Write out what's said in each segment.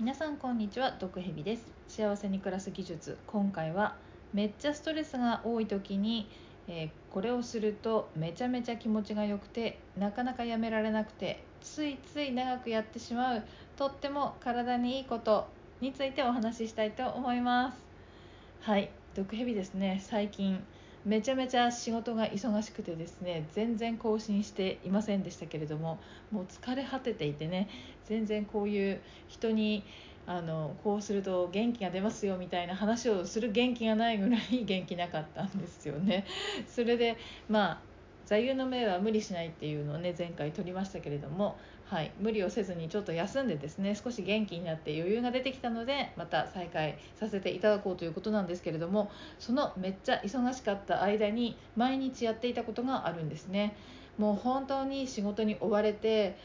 皆さんこんにちは毒蛇です。幸せに暮らす技術。今回はめっちゃストレスが多い時に、えー、これをするとめちゃめちゃ気持ちが良くてなかなかやめられなくてついつい長くやってしまうとっても体にいいことについてお話ししたいと思います。はい毒蛇ですね。最近めちゃめちゃ仕事が忙しくてですね全然更新していませんでしたけれどももう疲れ果てていてね全然こういう人にあのこうすると元気が出ますよみたいな話をする元気がないぐらい元気なかったんですよね。それでまあ座右の銘は無理しないっていうのをね前回取りましたけれども、はい、無理をせずにちょっと休んでですね少し元気になって余裕が出てきたのでまた再開させていただこうということなんですけれどもそのめっちゃ忙しかった間に毎日やっていたことがあるんですね。もう本当に仕事に追われて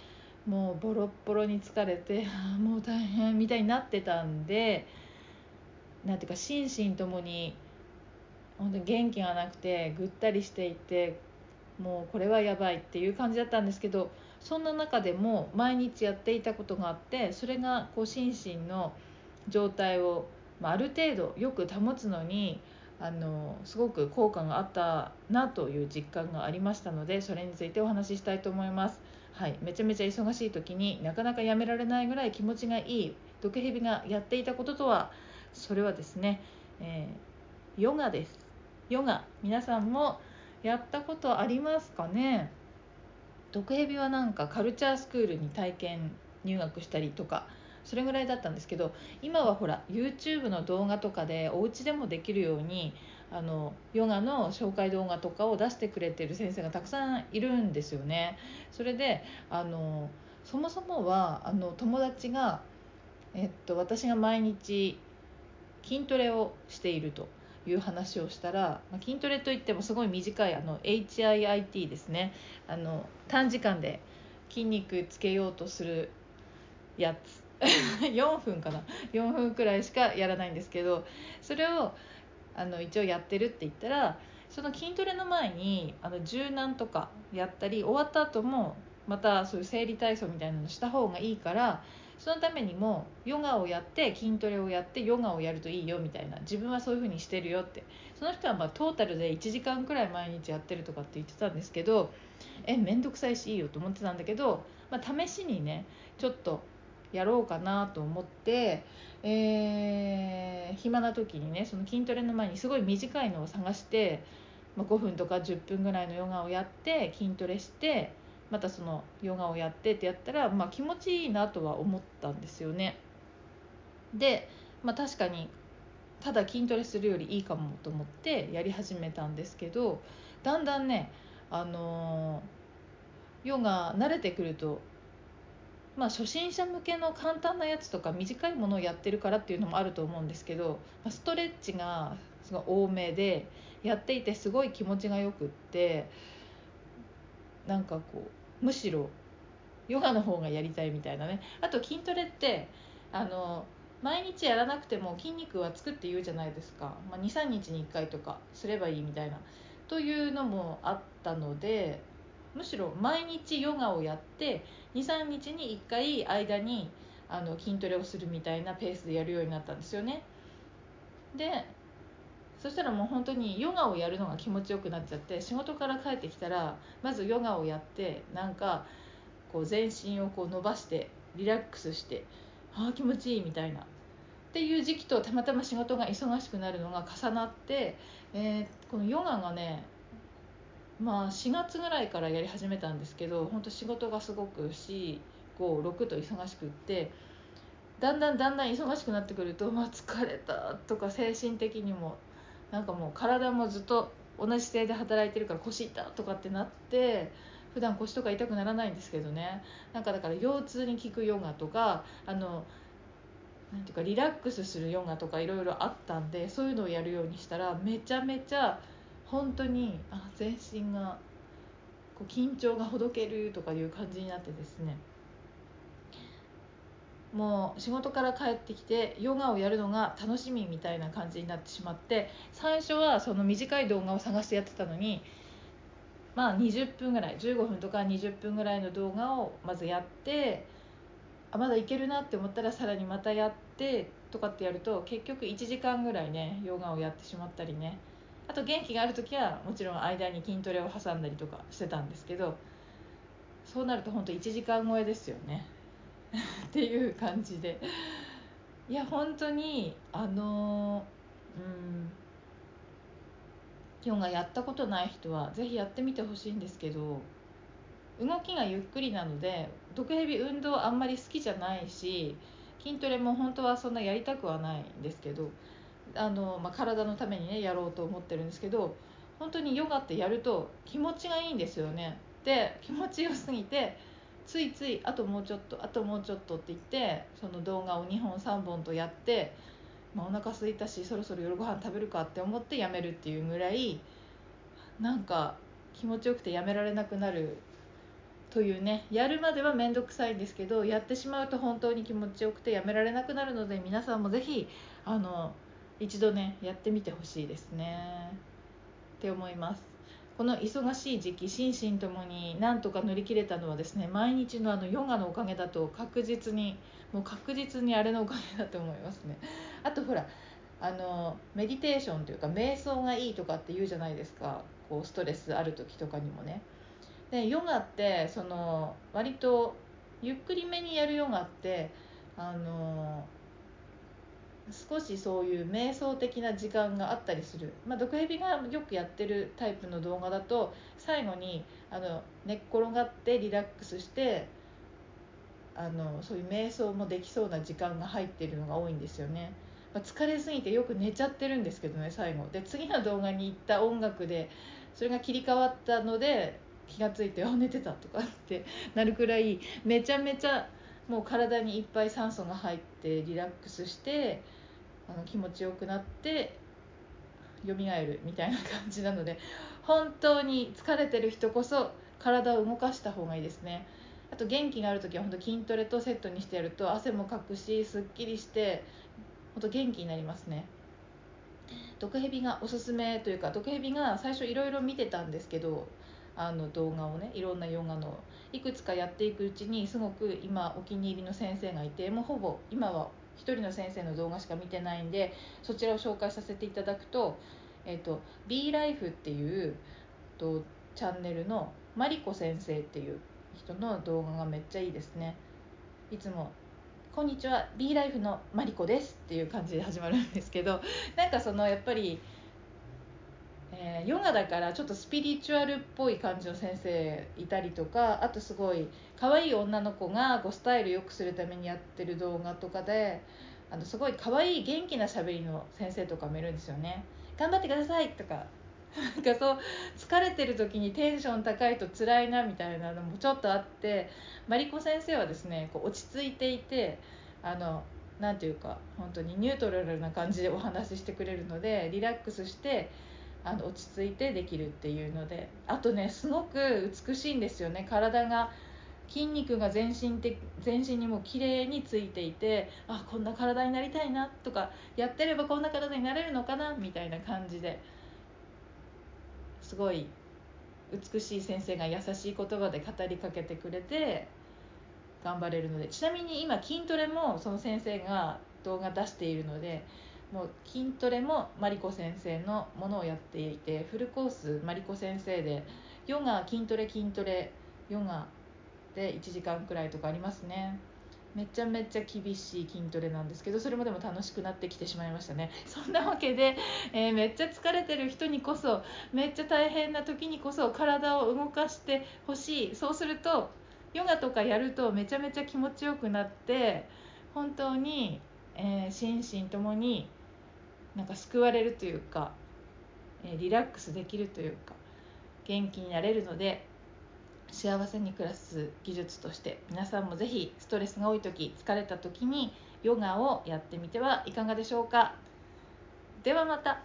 もうボロッボロに疲れてもう大変みたいになってたんでなんていうか心身ともに本当に元気がなくてぐったりしていてもうこれはやばいっていう感じだったんですけどそんな中でも毎日やっていたことがあってそれがこう心身の状態を、まあ、る程度よく保つのにあのすごく効果があったなという実感がありましたのでそれについてお話ししたいと思います。はい、めちゃめちゃ忙しい時になかなかやめられないぐらい気持ちがいい毒蛇がやっていたこととはそれはですね、えー、ヨガです。ヨガ皆さんもやったことありますかね？毒蛇はなんかカルチャースクールに体験入学したりとかそれぐらいだったんですけど今はほら YouTube の動画とかでお家でもできるようにあのヨガの紹介動画とかを出してくれてる先生がたくさんいるんですよね。それであのそもそもはあの友達が、えっと、私が毎日筋トレをしていると。いう話をしたら、まあ、筋トレといってもすごい短いあの HIIT ですね。あの短時間で筋肉つけようとするやつ。4分かな。4分くらいしかやらないんですけどそれをあの一応やってるって言ったらその筋トレの前にあの柔軟とかやったり終わった後もまたそういう生理体操みたいなのした方がいいからそのためにもヨガをやって筋トレをやってヨガをやるといいよみたいな自分はそういう風にしてるよって。その人はまトータルで1時間くらい毎日やってるとかって言ってたんですけどえ面倒くさいしいいよと思ってたんだけど、まあ、試しにねちょっとやろうかなと思って、えー、暇な時にねその筋トレの前にすごい短いのを探して、まあ、5分とか10分ぐらいのヨガをやって筋トレしてまたそのヨガをやってってやったら、まあ、気持ちいいなとは思ったんですよね。で、まあ、確かにただ筋トレするよりいいかもと思ってやり始めたんですけどだんだんねあの、ヨガ慣れてくるとまあ、初心者向けの簡単なやつとか短いものをやってるからっていうのもあると思うんですけどストレッチがすごい多めでやっていてすごい気持ちがよくってなんかこうむしろヨガの方がやりたいみたいなね。あと筋トレってあの毎日やらなくても筋肉はつくって言うじゃないですか、まあ、23日に1回とかすればいいみたいな。というのもあったのでむしろ毎日ヨガをやって23日に1回間にあの筋トレをするみたいなペースでやるようになったんですよね。でそしたらもう本当にヨガをやるのが気持ちよくなっちゃって仕事から帰ってきたらまずヨガをやってなんかこう全身をこう伸ばしてリラックスしてああ気持ちいいみたいな。っていう時期とたまたま仕事が忙しくなるのが重なって、えー、このヨガがねまあ4月ぐらいからやり始めたんですけど本当仕事がすごく456と忙しくってだんだんだんだん忙しくなってくると、まあ、疲れたとか精神的にもなんかもう体もずっと同じ姿勢で働いてるから腰痛とかってなって普段腰とか痛くならないんですけどね。なんかだから腰痛に効くヨガとかあのなんていうかリラックスするヨガとかいろいろあったんでそういうのをやるようにしたらめちゃめちゃ本当にあ全身がこう緊張がほどけるとかいう感じになってですね。もう仕事から帰ってきてヨガをやるのが楽しみみたいな感じになってしまって最初はその短い動画を探してやってたのにまあ20分ぐらい15分とか20分ぐらいの動画をまずやってあまだいけるなって思ったらさらにまたやってとかってやると結局1時間ぐらいねヨガをやってしまったりね。あと元気がある時はもちろん間に筋トレを挟んだりとかしてたんですけどそうなると本当1時間超えですよね。っていう感じで。いや本当にあのうん。ヨガやったことない人はぜひやってみてほしいんですけど動きがゆっくりなので毒蛇運動あんまり好きじゃないし筋トレも本当はそんなやりたくはないんですけどあの、まあ、体のためにねやろうと思ってるんですけど本当にヨガってやると気持ちがいいんですよね。で気持ちよすぎてついついあともうちょっとあともうちょっとって言ってその動画を2本3本とやって、まあ、お腹空いたしそろそろ夜ご飯食べるかって思ってやめるっていうぐらいなんか気持ちよくてやめられなくなるというねやるまでは面倒くさいんですけどやってしまうと本当に気持ちよくてやめられなくなるので皆さんもぜひあの一度ねやってみてほしいですね。って思います。この忙しい時期心身ともになんとか乗り切れたのはですね毎日のあのヨガのおかげだと確実にもう確実にあれのおかげだと思いますね。あとほらあのメディテーションというか瞑想がいいとかって言うじゃないですか。こうストレスある時とかにもね。でヨガってその割とゆっくりめにやるヨガってあの少しそういう瞑想的な時間があったりする、まあ、毒蛇がよくやってるタイプの動画だと最後にあの寝っ転がってリラックスしてあのそういう瞑想もできそうな時間が入ってるのが多いんですよね、まあ、疲れすぎてよく寝ちゃってるんですけどね最後。で次の動画に行った音楽でそれが切り替わったので気が付いてあ寝てたとかってなるくらいめちゃめちゃもう体にいっぱい酸素が入ってリラックスしてあの気持ちよくなって蘇るみたいな感じなので本当に疲れてる人こそ体を動かした方がいいですね。あと元気がある時は本当筋トレとセットにしてやると汗もかくしすっきりして本当元気になりますね。毒蛇がおすすめというか毒蛇が最初いろいろ見てたんですけどあの動画をねいろんなヨガのいくつかやっていくうちにすごく今お気に入りの先生がいてもうほぼ今は1人の先生の動画しか見てないんでそちらを紹介させていただくと,、えーと、B ライフっていうとチャンネルのマリコ先生っていう人の動画がめっちゃいいですね。いつもこんにちは B ライフのマリコですっていう感じで始まるんですけどなんかそのやっぱりえー、ヨガだからちょっとスピリチュアルっぽい感じの先生いたりとかあとすごい可愛い女の子がこうスタイル良くするためにやってる動画とかであのすごい可愛い元気なしゃべりの先生とかもいるんですよね。頑張ってくださいとか。なんかそう疲れてる時にテンション高いと辛いなみたいなのもちょっとあってマリコ先生はですねこう落ち着いていてあのなていうか本当にニュートラルな感じでお話ししてくれるのでリラックスしてあの落ち着いてできるっていうのであとねすごく美しいんですよね。体が筋肉が全身的全身にも綺麗についていてあこんな体になりたいなとかやってればこんな体になれるのかなみたいな感じですごい美しい先生が優しい言葉で語りかけてくれて頑張れるので。ちなみに今筋トレもその先生が動画出しているのでもう筋トレもマリコ先生のものをやっていてフルコースマリコ先生でヨガ筋トレ筋トレヨガで1時間くらいとかありますね。めちゃめちゃ厳しい筋トレなんですけどそれもでも楽しくなってきてしまいましたね。そんなわけで、えー、めっちゃ疲れてる人にこそめっちゃ大変な時にこそ体を動かしてほしい。そうするとヨガとかやるとめちゃめちゃ気持ちよくなって本当に、えー、心身ともになんか救われるというか、えリラックスできるというか元気になれるので幸せに暮らす技術として皆さんもぜひストレスが多い時疲れた時にヨガをやってみてはいかがでしょうか。ではまた。